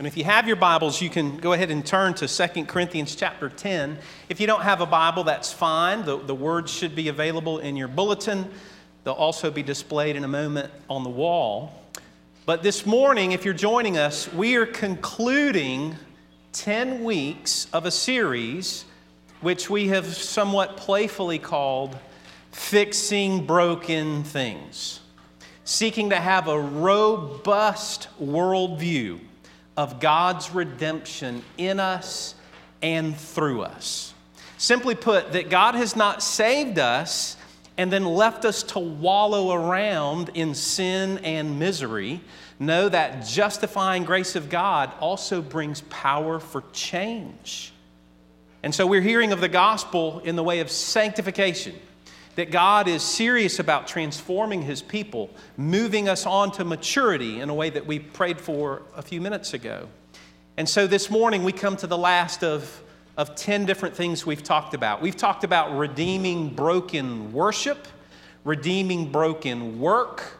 And if you have your Bibles, you can go ahead and turn to 2 Corinthians chapter 10. If you don't have a Bible, that's fine. The, the words should be available in your bulletin. They'll also be displayed in a moment on the wall. But this morning, if you're joining us, we are concluding 10 weeks of a series which we have somewhat playfully called Fixing Broken Things, seeking to have a robust worldview of God's redemption in us and through us. Simply put, that God has not saved us and then left us to wallow around in sin and misery. Know that justifying grace of God also brings power for change. And so we're hearing of the gospel in the way of sanctification that God is serious about transforming his people, moving us on to maturity in a way that we prayed for a few minutes ago. And so this morning we come to the last of, of 10 different things we've talked about. We've talked about redeeming broken worship, redeeming broken work,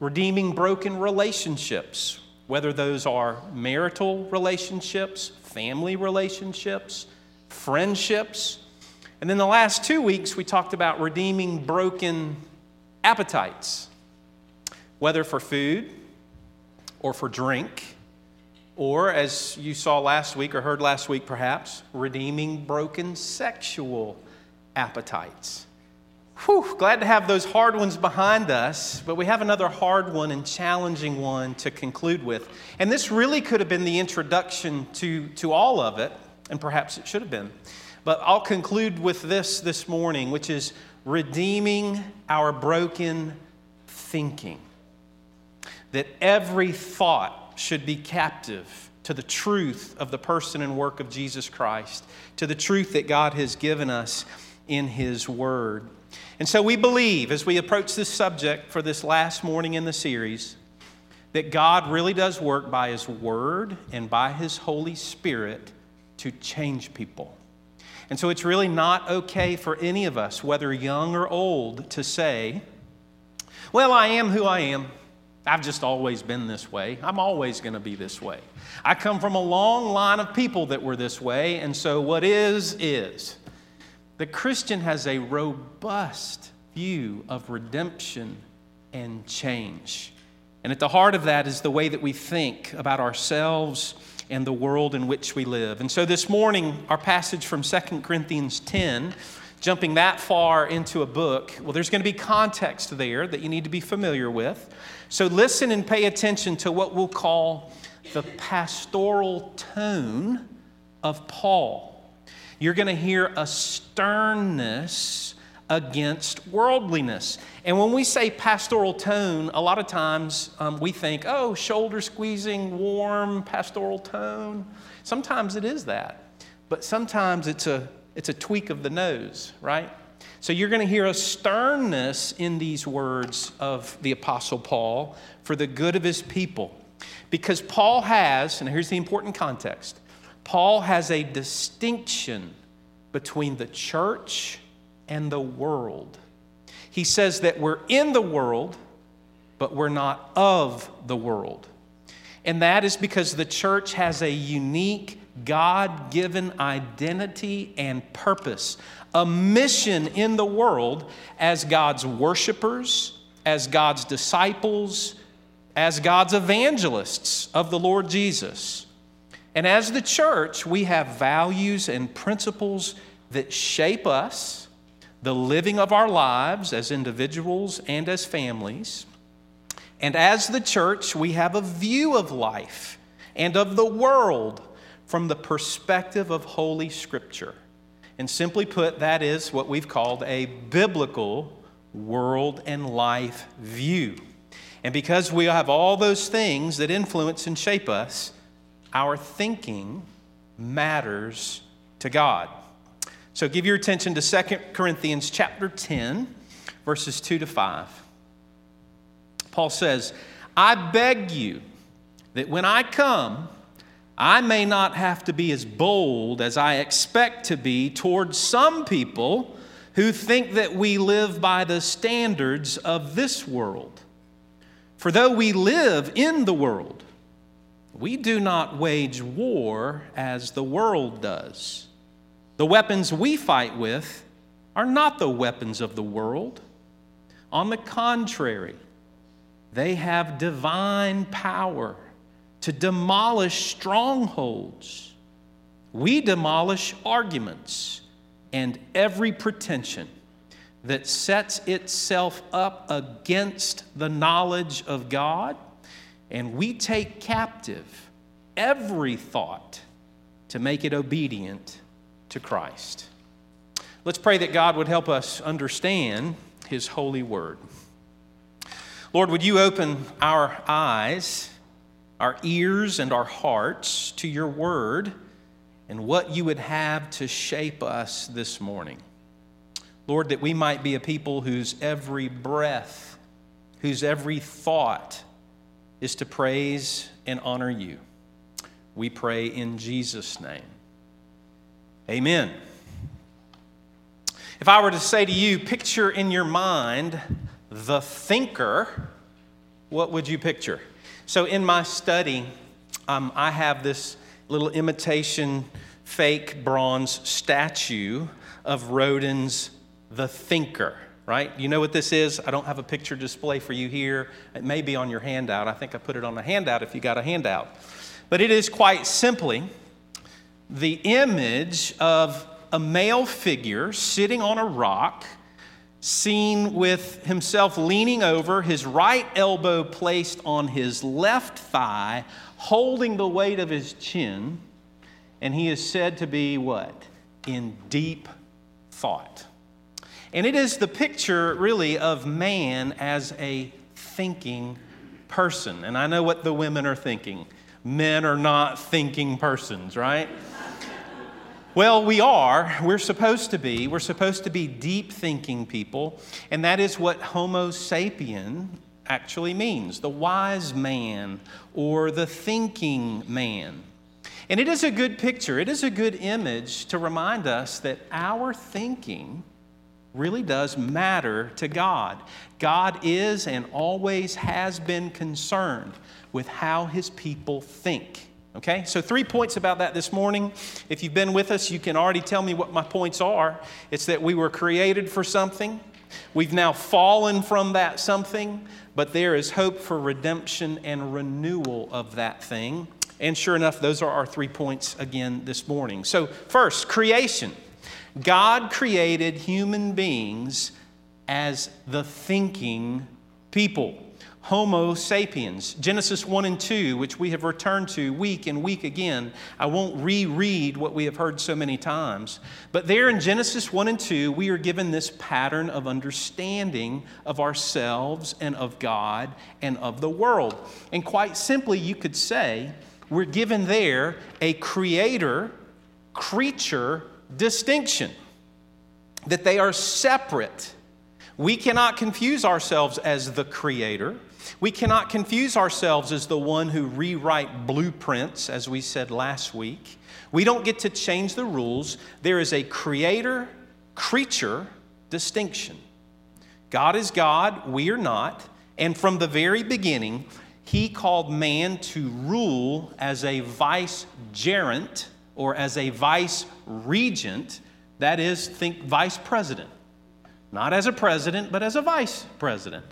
redeeming broken relationships, whether those are marital relationships, family relationships, friendships and then the last two weeks, we talked about redeeming broken appetites, whether for food or for drink, or as you saw last week or heard last week perhaps, redeeming broken sexual appetites. Whew, glad to have those hard ones behind us, but we have another hard one and challenging one to conclude with. And this really could have been the introduction to, to all of it, and perhaps it should have been. But I'll conclude with this this morning, which is redeeming our broken thinking. That every thought should be captive to the truth of the person and work of Jesus Christ, to the truth that God has given us in His Word. And so we believe, as we approach this subject for this last morning in the series, that God really does work by His Word and by His Holy Spirit to change people. And so it's really not okay for any of us, whether young or old, to say, Well, I am who I am. I've just always been this way. I'm always going to be this way. I come from a long line of people that were this way, and so what is, is. The Christian has a robust view of redemption and change. And at the heart of that is the way that we think about ourselves and the world in which we live. And so this morning, our passage from 2 Corinthians 10, jumping that far into a book, well, there's going to be context there that you need to be familiar with. So listen and pay attention to what we'll call the pastoral tone of Paul. You're going to hear a sternness against worldliness. And when we say pastoral tone, a lot of times um, we think, oh, shoulder squeezing, warm pastoral tone. Sometimes it is that, but sometimes it's a, it's a tweak of the nose, right? So you're going to hear a sternness in these words of the Apostle Paul for the good of his people. Because Paul has, and here's the important context Paul has a distinction between the church and the world. He says that we're in the world, but we're not of the world. And that is because the church has a unique God given identity and purpose, a mission in the world as God's worshipers, as God's disciples, as God's evangelists of the Lord Jesus. And as the church, we have values and principles that shape us the living of our lives as individuals and as families. And as the church, we have a view of life and of the world from the perspective of Holy Scripture. And simply put, that is what we've called a biblical world and life view. And because we have all those things that influence and shape us, our thinking matters to God. So give your attention to 2 Corinthians chapter 10, verses 2 to 5. Paul says, I beg you that when I come, I may not have to be as bold as I expect to be towards some people who think that we live by the standards of this world. For though we live in the world, We do not wage war as the world does. The weapons we fight with are not the weapons of the world. On the contrary, they have divine power to demolish strongholds. We demolish arguments and every pretension that sets itself up against the knowledge of God, and we take captive every thought to make it obedient to Christ. Let's pray that God would help us understand His holy word. Lord, would you open our eyes, our ears, and our hearts to your word and what you would have to shape us this morning? Lord, that we might be a people whose every breath, whose every thought is to praise and honor you. We pray in Jesus' name. Amen. If I were to say to you, picture in your mind the thinker, what would you picture? So, in my study, um, I have this little imitation fake bronze statue of Rodin's the thinker, right? You know what this is? I don't have a picture display for you here. It may be on your handout. I think I put it on a handout if you got a handout. But it is quite simply the image of a male figure sitting on a rock, seen with himself leaning over, his right elbow placed on his left thigh, holding the weight of his chin, and he is said to be what? In deep thought. And it is the picture, really, of man as a thinking person. And I know what the women are thinking. Men are not thinking persons, right? Well, we are. We're supposed to be. We're supposed to be deep thinking people. And that is what Homo sapien actually means the wise man or the thinking man. And it is a good picture, it is a good image to remind us that our thinking really does matter to God. God is and always has been concerned with how his people think. Okay, so three points about that this morning. If you've been with us, you can already tell me what my points are. It's that we were created for something, we've now fallen from that something, but there is hope for redemption and renewal of that thing. And sure enough, those are our three points again this morning. So, first, creation. God created human beings as the thinking people. Homo sapiens. Genesis 1 and 2, which we have returned to week and week again. I won't reread what we have heard so many times. But there in Genesis 1 and 2, we are given this pattern of understanding of ourselves and of God and of the world. And quite simply, you could say, we're given there a creator creature distinction, that they are separate. We cannot confuse ourselves as the creator. We cannot confuse ourselves as the one who rewrite blueprints, as we said last week. We don't get to change the rules. There is a creator creature distinction. God is God, we are not. And from the very beginning, He called man to rule as a vicegerent or as a vice regent, that is, think vice president. Not as a president, but as a vice president.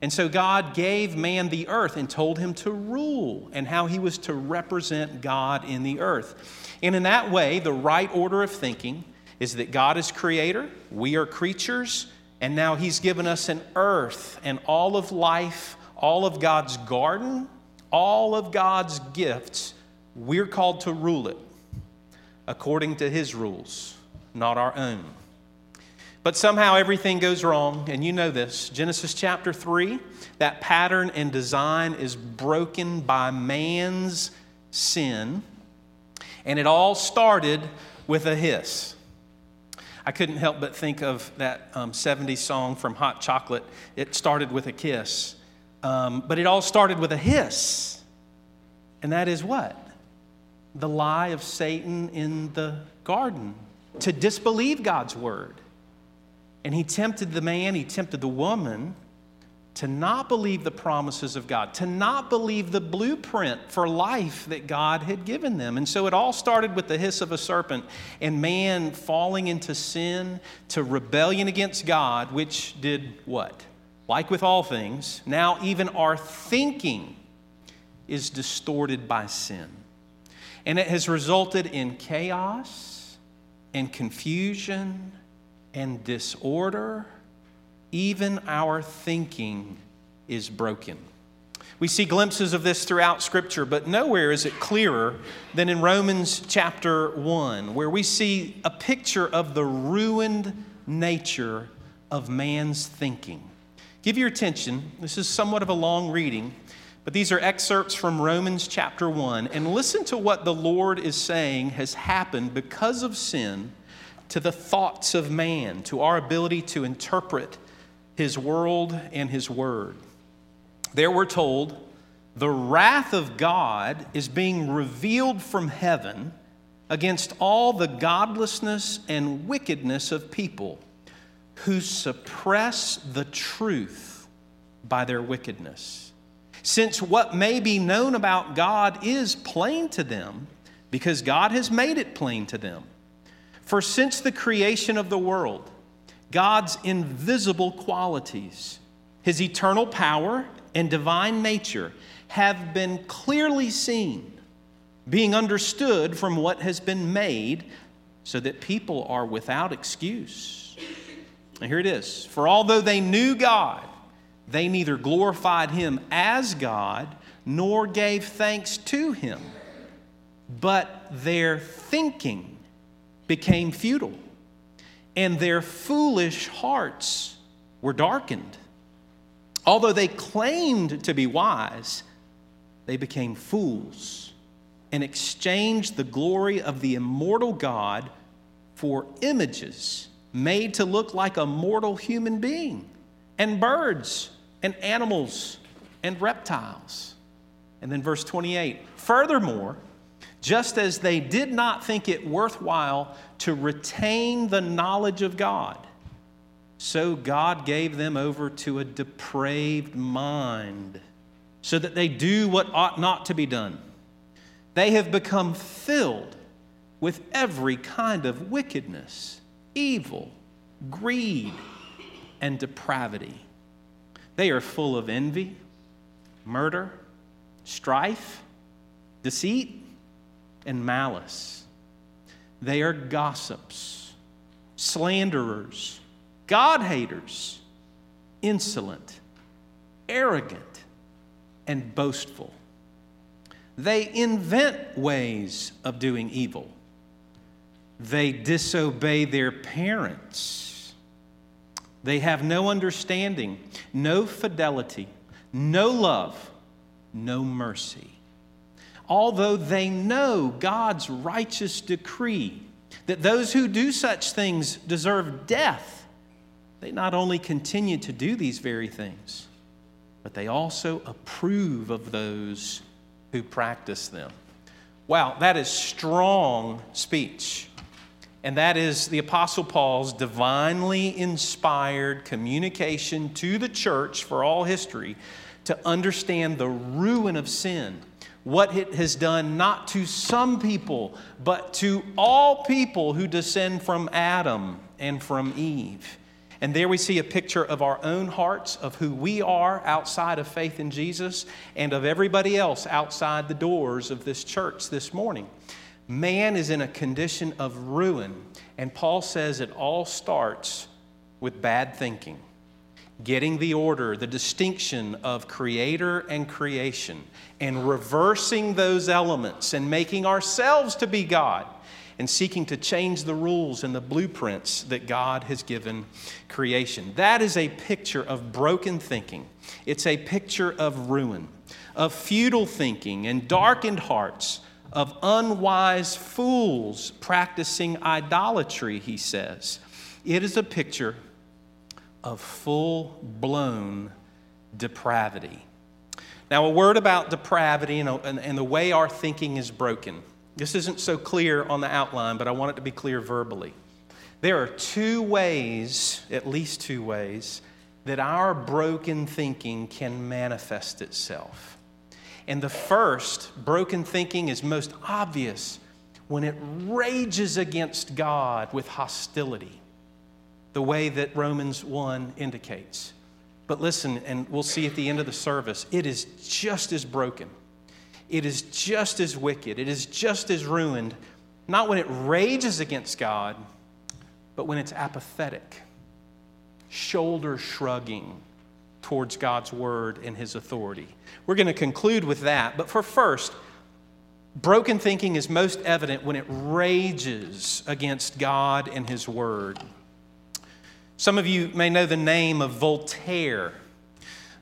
And so God gave man the earth and told him to rule and how he was to represent God in the earth. And in that way, the right order of thinking is that God is creator, we are creatures, and now he's given us an earth and all of life, all of God's garden, all of God's gifts. We're called to rule it according to his rules, not our own. But somehow everything goes wrong, and you know this. Genesis chapter 3, that pattern and design is broken by man's sin, and it all started with a hiss. I couldn't help but think of that um, 70s song from Hot Chocolate. It started with a kiss, um, but it all started with a hiss. And that is what? The lie of Satan in the garden to disbelieve God's word. And he tempted the man, he tempted the woman to not believe the promises of God, to not believe the blueprint for life that God had given them. And so it all started with the hiss of a serpent and man falling into sin, to rebellion against God, which did what? Like with all things, now even our thinking is distorted by sin. And it has resulted in chaos and confusion and disorder even our thinking is broken. We see glimpses of this throughout Scripture, but nowhere is it clearer than in Romans chapter 1, where we see a picture of the ruined nature of man's thinking. Give your attention, this is somewhat of a long reading, but these are excerpts from Romans chapter 1, and listen to what the Lord is saying has happened because of sin to the thoughts of man, to our ability to interpret his world and his word. There we're told the wrath of God is being revealed from heaven against all the godlessness and wickedness of people who suppress the truth by their wickedness. Since what may be known about God is plain to them, because God has made it plain to them. For since the creation of the world, God's invisible qualities, his eternal power and divine nature, have been clearly seen, being understood from what has been made, so that people are without excuse. And here it is For although they knew God, they neither glorified him as God nor gave thanks to him, but their thinking became futile and their foolish hearts were darkened. Although they claimed to be wise, they became fools and exchanged the glory of the immortal God for images made to look like a mortal human being, and birds, and animals, and reptiles. And then verse 28 Furthermore, just as they did not think it worthwhile to retain the knowledge of God, so God gave them over to a depraved mind, so that they do what ought not to be done. They have become filled with every kind of wickedness, evil, greed, and depravity. They are full of envy, murder, strife, deceit and malice. They are gossips, slanderers, God haters, insolent, arrogant, and boastful. They invent ways of doing evil. They disobey their parents. They have no understanding, no fidelity, no love, no mercy although they know God's righteous decree that those who do such things deserve death, they not only continue to do these very things, but they also approve of those who practice them. Wow, that is strong speech. And that is the Apostle Paul's divinely inspired communication to the church for all history to understand the ruin of sin what it has done not to some people, but to all people who descend from Adam and from Eve. And there we see a picture of our own hearts, of who we are outside of faith in Jesus, and of everybody else outside the doors of this church this morning. Man is in a condition of ruin, and Paul says it all starts with bad thinking getting the order, the distinction of creator and creation, and reversing those elements and making ourselves to be God and seeking to change the rules and the blueprints that God has given creation. That is a picture of broken thinking. It's a picture of ruin, of futile thinking and darkened hearts, of unwise fools practicing idolatry, he says. It is a picture of full blown depravity. Now, a word about depravity and, and, and, the way our thinking is broken. This isn't so clear on the outline, but I want it to be clear verbally. There are two ways, at least two ways, that our broken thinking can manifest itself. And the first, broken thinking is most obvious when it rages against God with hostility, the way that Romans 1 indicates. But listen, and we'll see at the end of the service, it is just as broken. It is just as wicked. It is just as ruined, not when it rages against God, but when it's apathetic, shoulder shrugging towards God's word and his authority. We're going to conclude with that. But for first, broken thinking is most evident when it rages against God and his word. Some of you may know the name of Voltaire.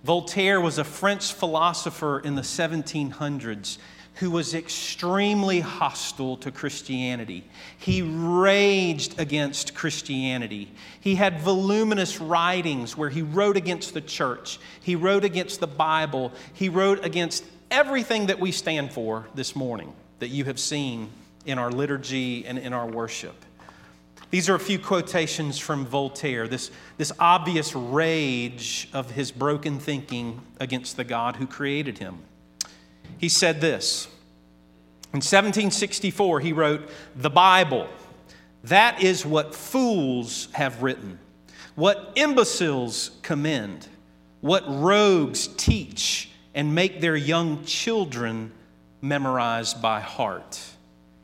Voltaire was a French philosopher in the 1700s who was extremely hostile to Christianity. He raged against Christianity. He had voluminous writings where he wrote against the church, he wrote against the Bible, he wrote against everything that we stand for this morning that you have seen in our liturgy and in our worship. These are a few quotations from Voltaire, this, this obvious rage of his broken thinking against the God who created him. He said this In 1764, he wrote, The Bible, that is what fools have written, what imbeciles commend, what rogues teach and make their young children memorize by heart.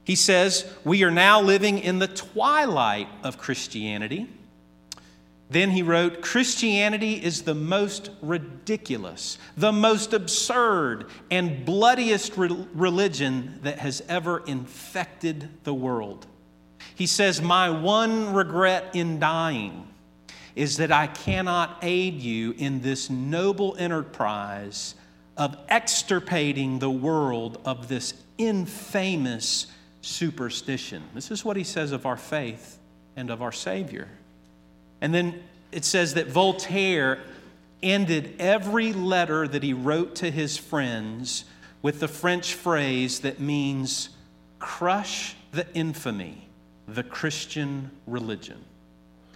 He says, We are now living in the twilight of Christianity. Then he wrote, Christianity is the most ridiculous, the most absurd, and bloodiest re- religion that has ever infected the world. He says, My one regret in dying is that I cannot aid you in this noble enterprise of extirpating the world of this infamous superstition. This is what he says of our faith and of our Savior. And then it says that Voltaire ended every letter that he wrote to his friends with the French phrase that means, crush the infamy, the Christian religion.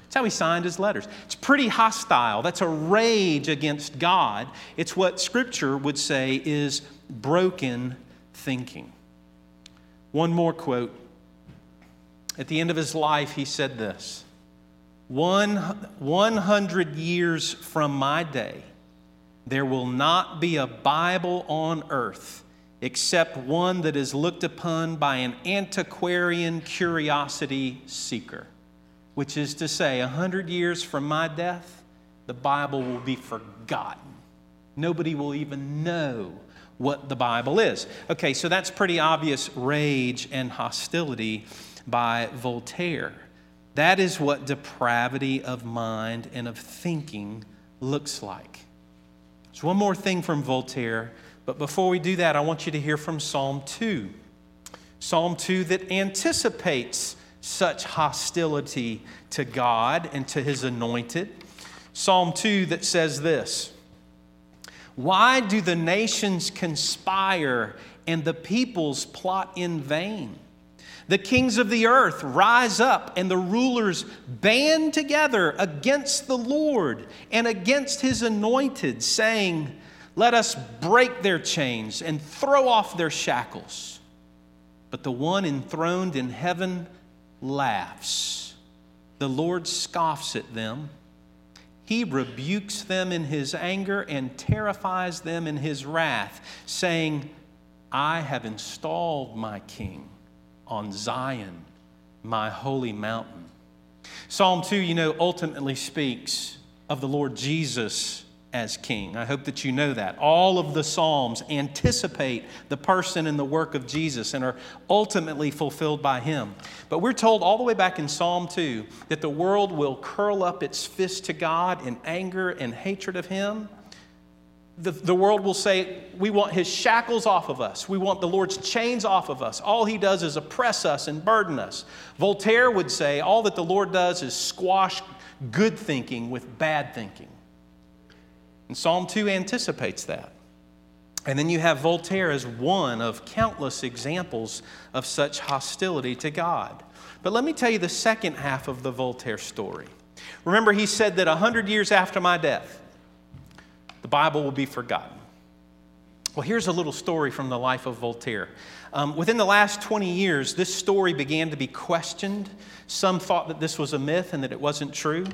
That's how he signed his letters. It's pretty hostile. That's a rage against God. It's what Scripture would say is broken thinking. One more quote. At the end of his life, he said this One, 100 years from my day, there will not be a Bible on earth except one that is looked upon by an antiquarian curiosity seeker, which is to say, a hundred years from my death, the Bible will be forgotten. Nobody will even know what the Bible is. Okay, so that's pretty obvious rage and hostility by Voltaire. That is what depravity of mind and of thinking looks like. There's one more thing from Voltaire, but before we do that, I want you to hear from Psalm 2. Psalm 2 that anticipates such hostility to God and to his anointed. Psalm 2 that says this why do the nations conspire and the peoples plot in vain? The kings of the earth rise up and the rulers band together against the Lord and against his anointed, saying, Let us break their chains and throw off their shackles. But the one enthroned in heaven laughs. The Lord scoffs at them. He rebukes them in his anger and terrifies them in his wrath, saying, I have installed my king on Zion, my holy mountain. Psalm 2, you know, ultimately speaks of the Lord Jesus as king. I hope that you know that. All of the Psalms anticipate the person and the work of Jesus and are ultimately fulfilled by him. But we're told all the way back in Psalm 2 that the world will curl up its fist to God in anger and hatred of him. The, the world will say, We want his shackles off of us. We want the Lord's chains off of us. All he does is oppress us and burden us. Voltaire would say, All that the Lord does is squash good thinking with bad thinking. And Psalm 2 anticipates that. And then you have Voltaire as one of countless examples of such hostility to God. But let me tell you the second half of the Voltaire story. Remember, he said that 100 years after my death, the Bible will be forgotten. Well, here's a little story from the life of Voltaire. Um, within the last 20 years, this story began to be questioned. Some thought that this was a myth and that it wasn't true.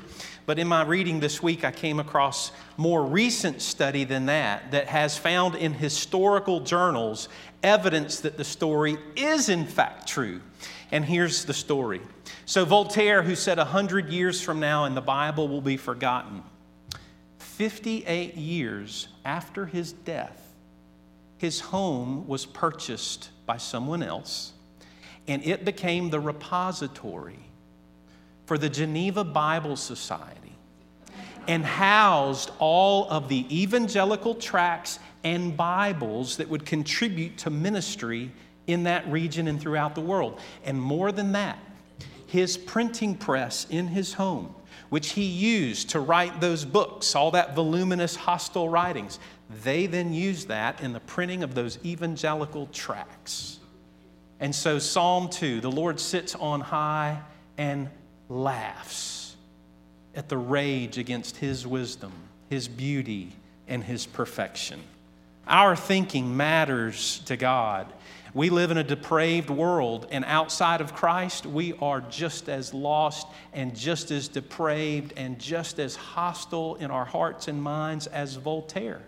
But in my reading this week, I came across more recent study than that that has found in historical journals evidence that the story is in fact true. And here's the story. So, Voltaire, who said 100 years from now and the Bible will be forgotten, 58 years after his death, his home was purchased by someone else, and it became the repository for the Geneva Bible Society and housed all of the evangelical tracts and Bibles that would contribute to ministry in that region and throughout the world. And more than that, his printing press in his home, which he used to write those books, all that voluminous hostile writings, they then used that in the printing of those evangelical tracts. And so, Psalm 2 the Lord sits on high and laughs at the rage against his wisdom, his beauty, and his perfection. Our thinking matters to God. We live in a depraved world, and outside of Christ, we are just as lost and just as depraved and just as hostile in our hearts and minds as Voltaire.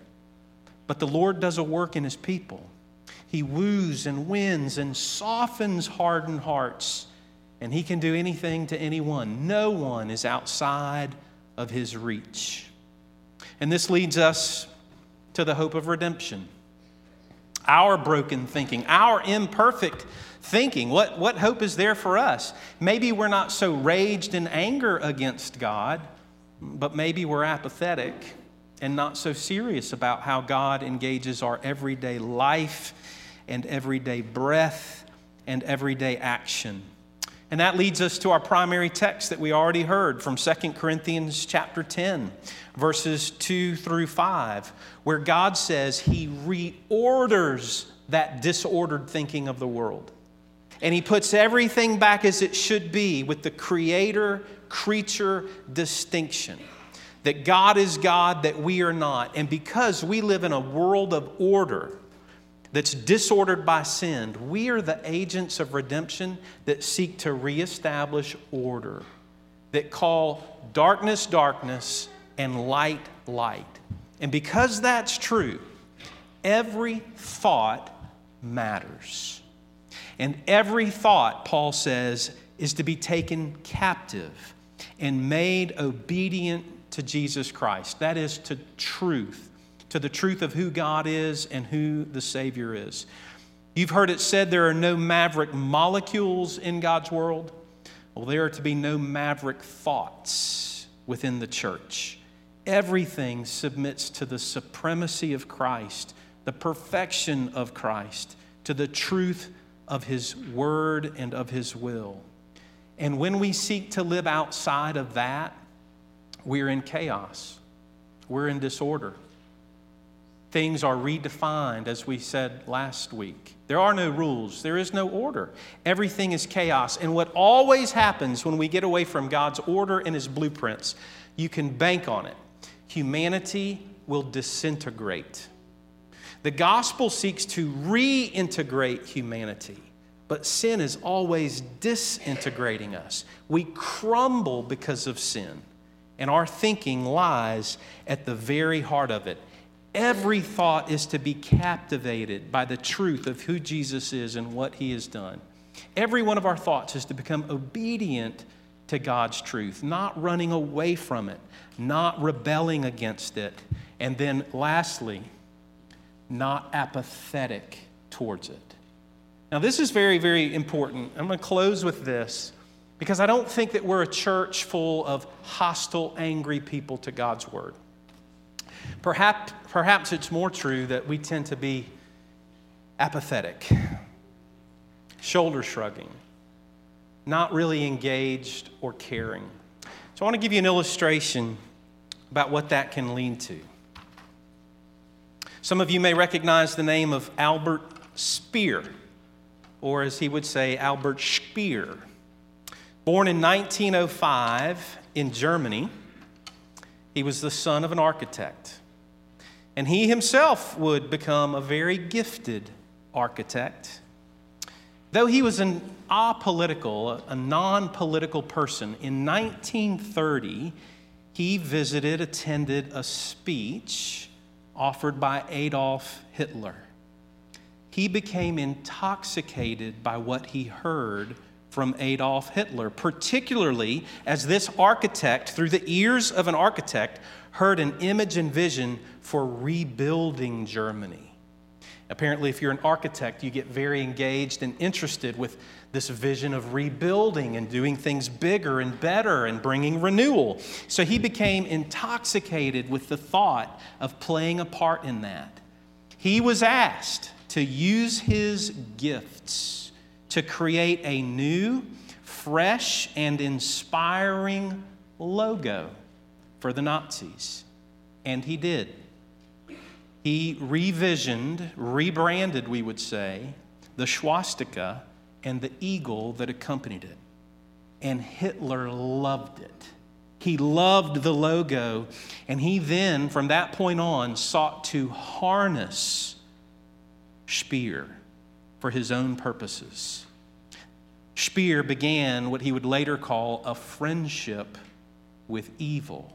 But the Lord does a work in his people. He woos and wins and softens hardened hearts, and he can do anything to anyone. No one is outside of his reach. And this leads us to the hope of redemption. Our broken thinking, our imperfect thinking. What, what hope is there for us? Maybe we're not so raged in anger against God, but maybe we're apathetic and not so serious about how God engages our everyday life and everyday breath and everyday action. And that leads us to our primary text that we already heard from 2 Corinthians chapter 10, verses 2 through 5, where God says he reorders that disordered thinking of the world. And he puts everything back as it should be with the creator creature distinction that God is God, that we are not. And because we live in a world of order that's disordered by sin, we are the agents of redemption that seek to reestablish order, that call darkness, darkness, and light, light. And because that's true, every thought matters. And every thought, Paul says, is to be taken captive and made obedient to Jesus Christ. That is to truth, to the truth of who God is and who the Savior is. You've heard it said there are no maverick molecules in God's world. Well, there are to be no maverick thoughts within the church. Everything submits to the supremacy of Christ, the perfection of Christ, to the truth of His word and of His will. And when we seek to live outside of that, we're in chaos, we're in disorder. Things are redefined, as we said last week. There are no rules, there is no order. Everything is chaos. And what always happens when we get away from God's order and His blueprints, you can bank on it. Humanity will disintegrate. The gospel seeks to reintegrate humanity, but sin is always disintegrating us. We crumble because of sin and our thinking lies at the very heart of it. Every thought is to be captivated by the truth of who Jesus is and what he has done. Every one of our thoughts is to become obedient to God's truth, not running away from it, not rebelling against it, and then lastly, not apathetic towards it. Now, this is very, very important. I'm going to close with this. Because I don't think that we're a church full of hostile, angry people to God's word. Perhaps, perhaps it's more true that we tend to be apathetic, shoulder shrugging, not really engaged or caring. So I want to give you an illustration about what that can lead to. Some of you may recognize the name of Albert Speer, or as he would say, Albert Speer. Born in 1905 in Germany. He was the son of an architect. And he himself would become a very gifted architect. Though he was an apolitical, a non political person, in 1930, he visited, attended a speech offered by Adolf Hitler. He became intoxicated by what he heard from Adolf Hitler, particularly as this architect, through the ears of an architect, heard an image and vision for rebuilding Germany. Apparently, if you're an architect, you get very engaged and interested with this vision of rebuilding and doing things bigger and better and bringing renewal. So he became intoxicated with the thought of playing a part in that. He was asked to use his gifts to create a new, fresh, and inspiring logo for the Nazis. And he did. He revisioned, rebranded, we would say, the swastika and the eagle that accompanied it. And Hitler loved it. He loved the logo, and he then, from that point on, sought to harness Speer for his own purposes. Speer began what he would later call a friendship with evil.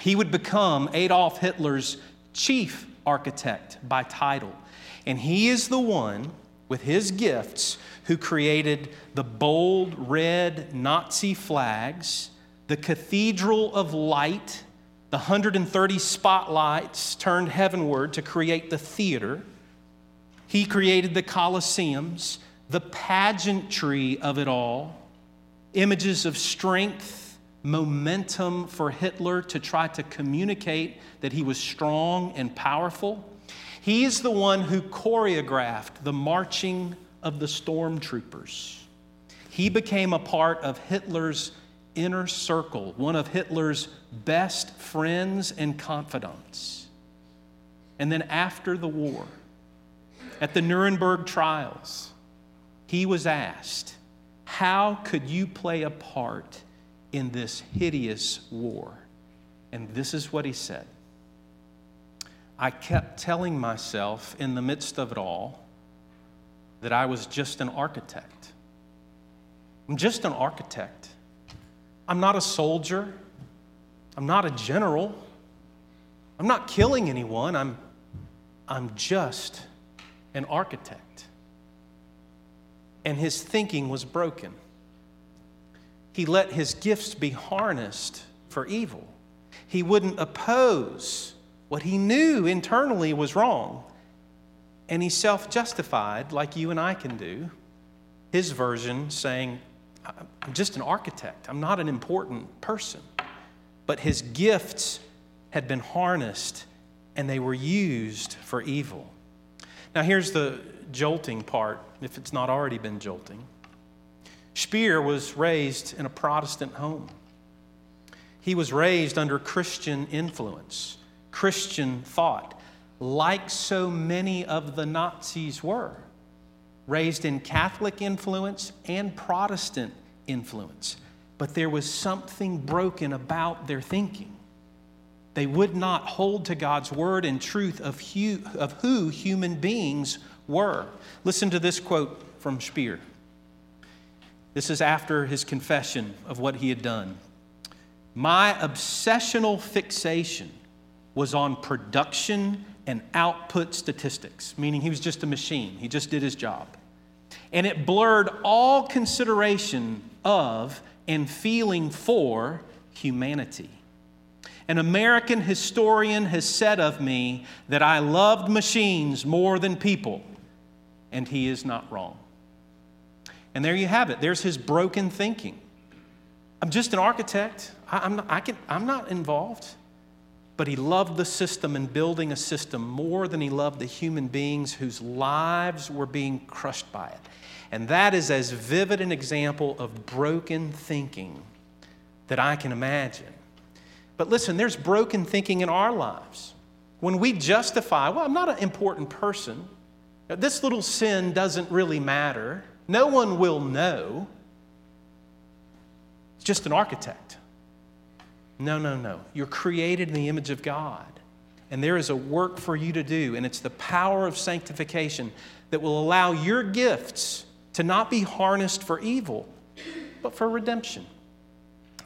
He would become Adolf Hitler's chief architect by title. And he is the one with his gifts who created the bold red Nazi flags, the Cathedral of Light, the 130 spotlights turned heavenward to create the theater. He created the Colosseums, the pageantry of it all, images of strength, momentum for Hitler to try to communicate that he was strong and powerful. He is the one who choreographed the marching of the stormtroopers. He became a part of Hitler's inner circle, one of Hitler's best friends and confidants. And then after the war, at the Nuremberg trials, he was asked, How could you play a part in this hideous war? And this is what he said I kept telling myself in the midst of it all that I was just an architect. I'm just an architect. I'm not a soldier. I'm not a general. I'm not killing anyone. I'm, I'm just an architect. And his thinking was broken. He let his gifts be harnessed for evil. He wouldn't oppose what he knew internally was wrong. And he self justified, like you and I can do, his version saying, I'm just an architect, I'm not an important person. But his gifts had been harnessed and they were used for evil. Now, here's the jolting part, if it's not already been jolting. Speer was raised in a Protestant home. He was raised under Christian influence, Christian thought, like so many of the Nazis were, raised in Catholic influence and Protestant influence. But there was something broken about their thinking. They would not hold to God's word and truth of, hu- of who human beings were. Listen to this quote from Speer. This is after his confession of what he had done. My obsessional fixation was on production and output statistics, meaning he was just a machine, he just did his job. And it blurred all consideration of and feeling for humanity. An American historian has said of me that I loved machines more than people, and he is not wrong. And there you have it. There's his broken thinking. I'm just an architect. I, am not, I can, I'm not involved. But he loved the system and building a system more than he loved the human beings whose lives were being crushed by it. And that is as vivid an example of broken thinking that I can imagine. But listen, there's broken thinking in our lives. When we justify, well, I'm not an important person, this little sin doesn't really matter, no one will know. It's just an architect. No, no, no. You're created in the image of God. And there is a work for you to do, and it's the power of sanctification that will allow your gifts to not be harnessed for evil, but for redemption.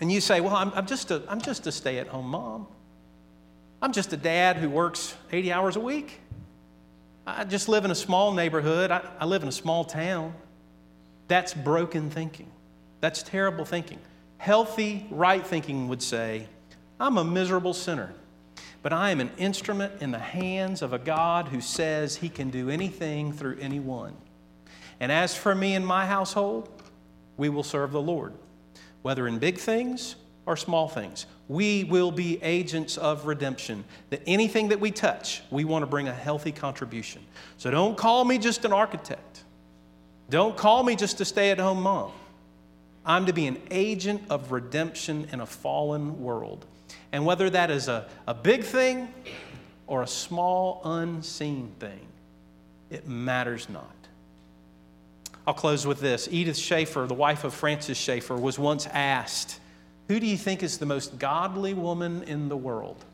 And you say, Well, I'm, I'm just a, I'm just a stay at home mom. I'm just a dad who works 80 hours a week. I just live in a small neighborhood. I, I live in a small town. That's broken thinking. That's terrible thinking. Healthy, right thinking would say, I'm a miserable sinner, but I am an instrument in the hands of a God who says he can do anything through anyone. And as for me and my household, we will serve the Lord, whether in big things or small things. We will be agents of redemption. That anything that we touch, we want to bring a healthy contribution. So don't call me just an architect. Don't call me just a stay at home mom. I'm to be an agent of redemption in a fallen world. And whether that is a, a big thing or a small, unseen thing, it matters not. I'll close with this. Edith Schaeffer, the wife of Francis Schaeffer, was once asked, Who do you think is the most godly woman in the world?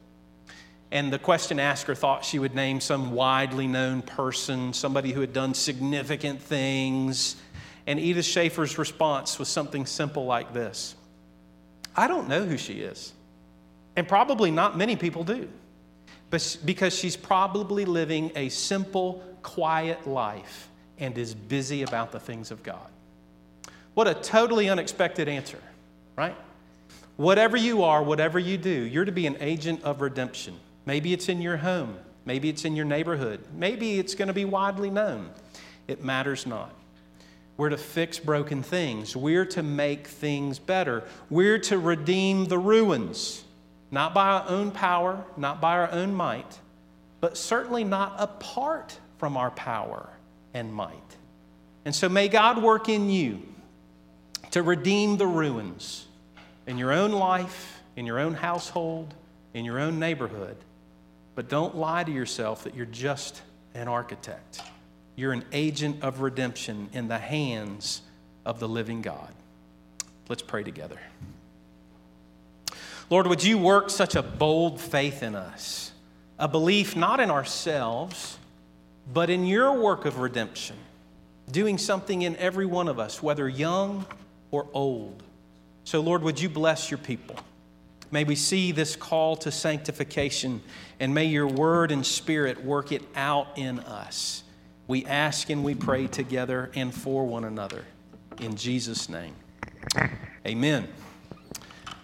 And the question asker thought she would name some widely known person, somebody who had done significant things. And Edith Schaeffer's response was something simple like this I don't know who she is. And probably not many people do. But because she's probably living a simple, quiet life and is busy about the things of God. What a totally unexpected answer, right? Whatever you are, whatever you do, you're to be an agent of redemption. Maybe it's in your home, maybe it's in your neighborhood, maybe it's going to be widely known. It matters not. We're to fix broken things. We're to make things better. We're to redeem the ruins, not by our own power, not by our own might, but certainly not apart from our power and might. And so may God work in you to redeem the ruins in your own life, in your own household, in your own neighborhood. But don't lie to yourself that you're just an architect. You're an agent of redemption in the hands of the living God. Let's pray together. Lord, would you work such a bold faith in us, a belief not in ourselves but in your work of redemption, doing something in every one of us, whether young or old. So, Lord, would you bless your people? May we see this call to sanctification, and may your word and spirit work it out in us. We ask and we pray together and for one another. In Jesus' name, amen.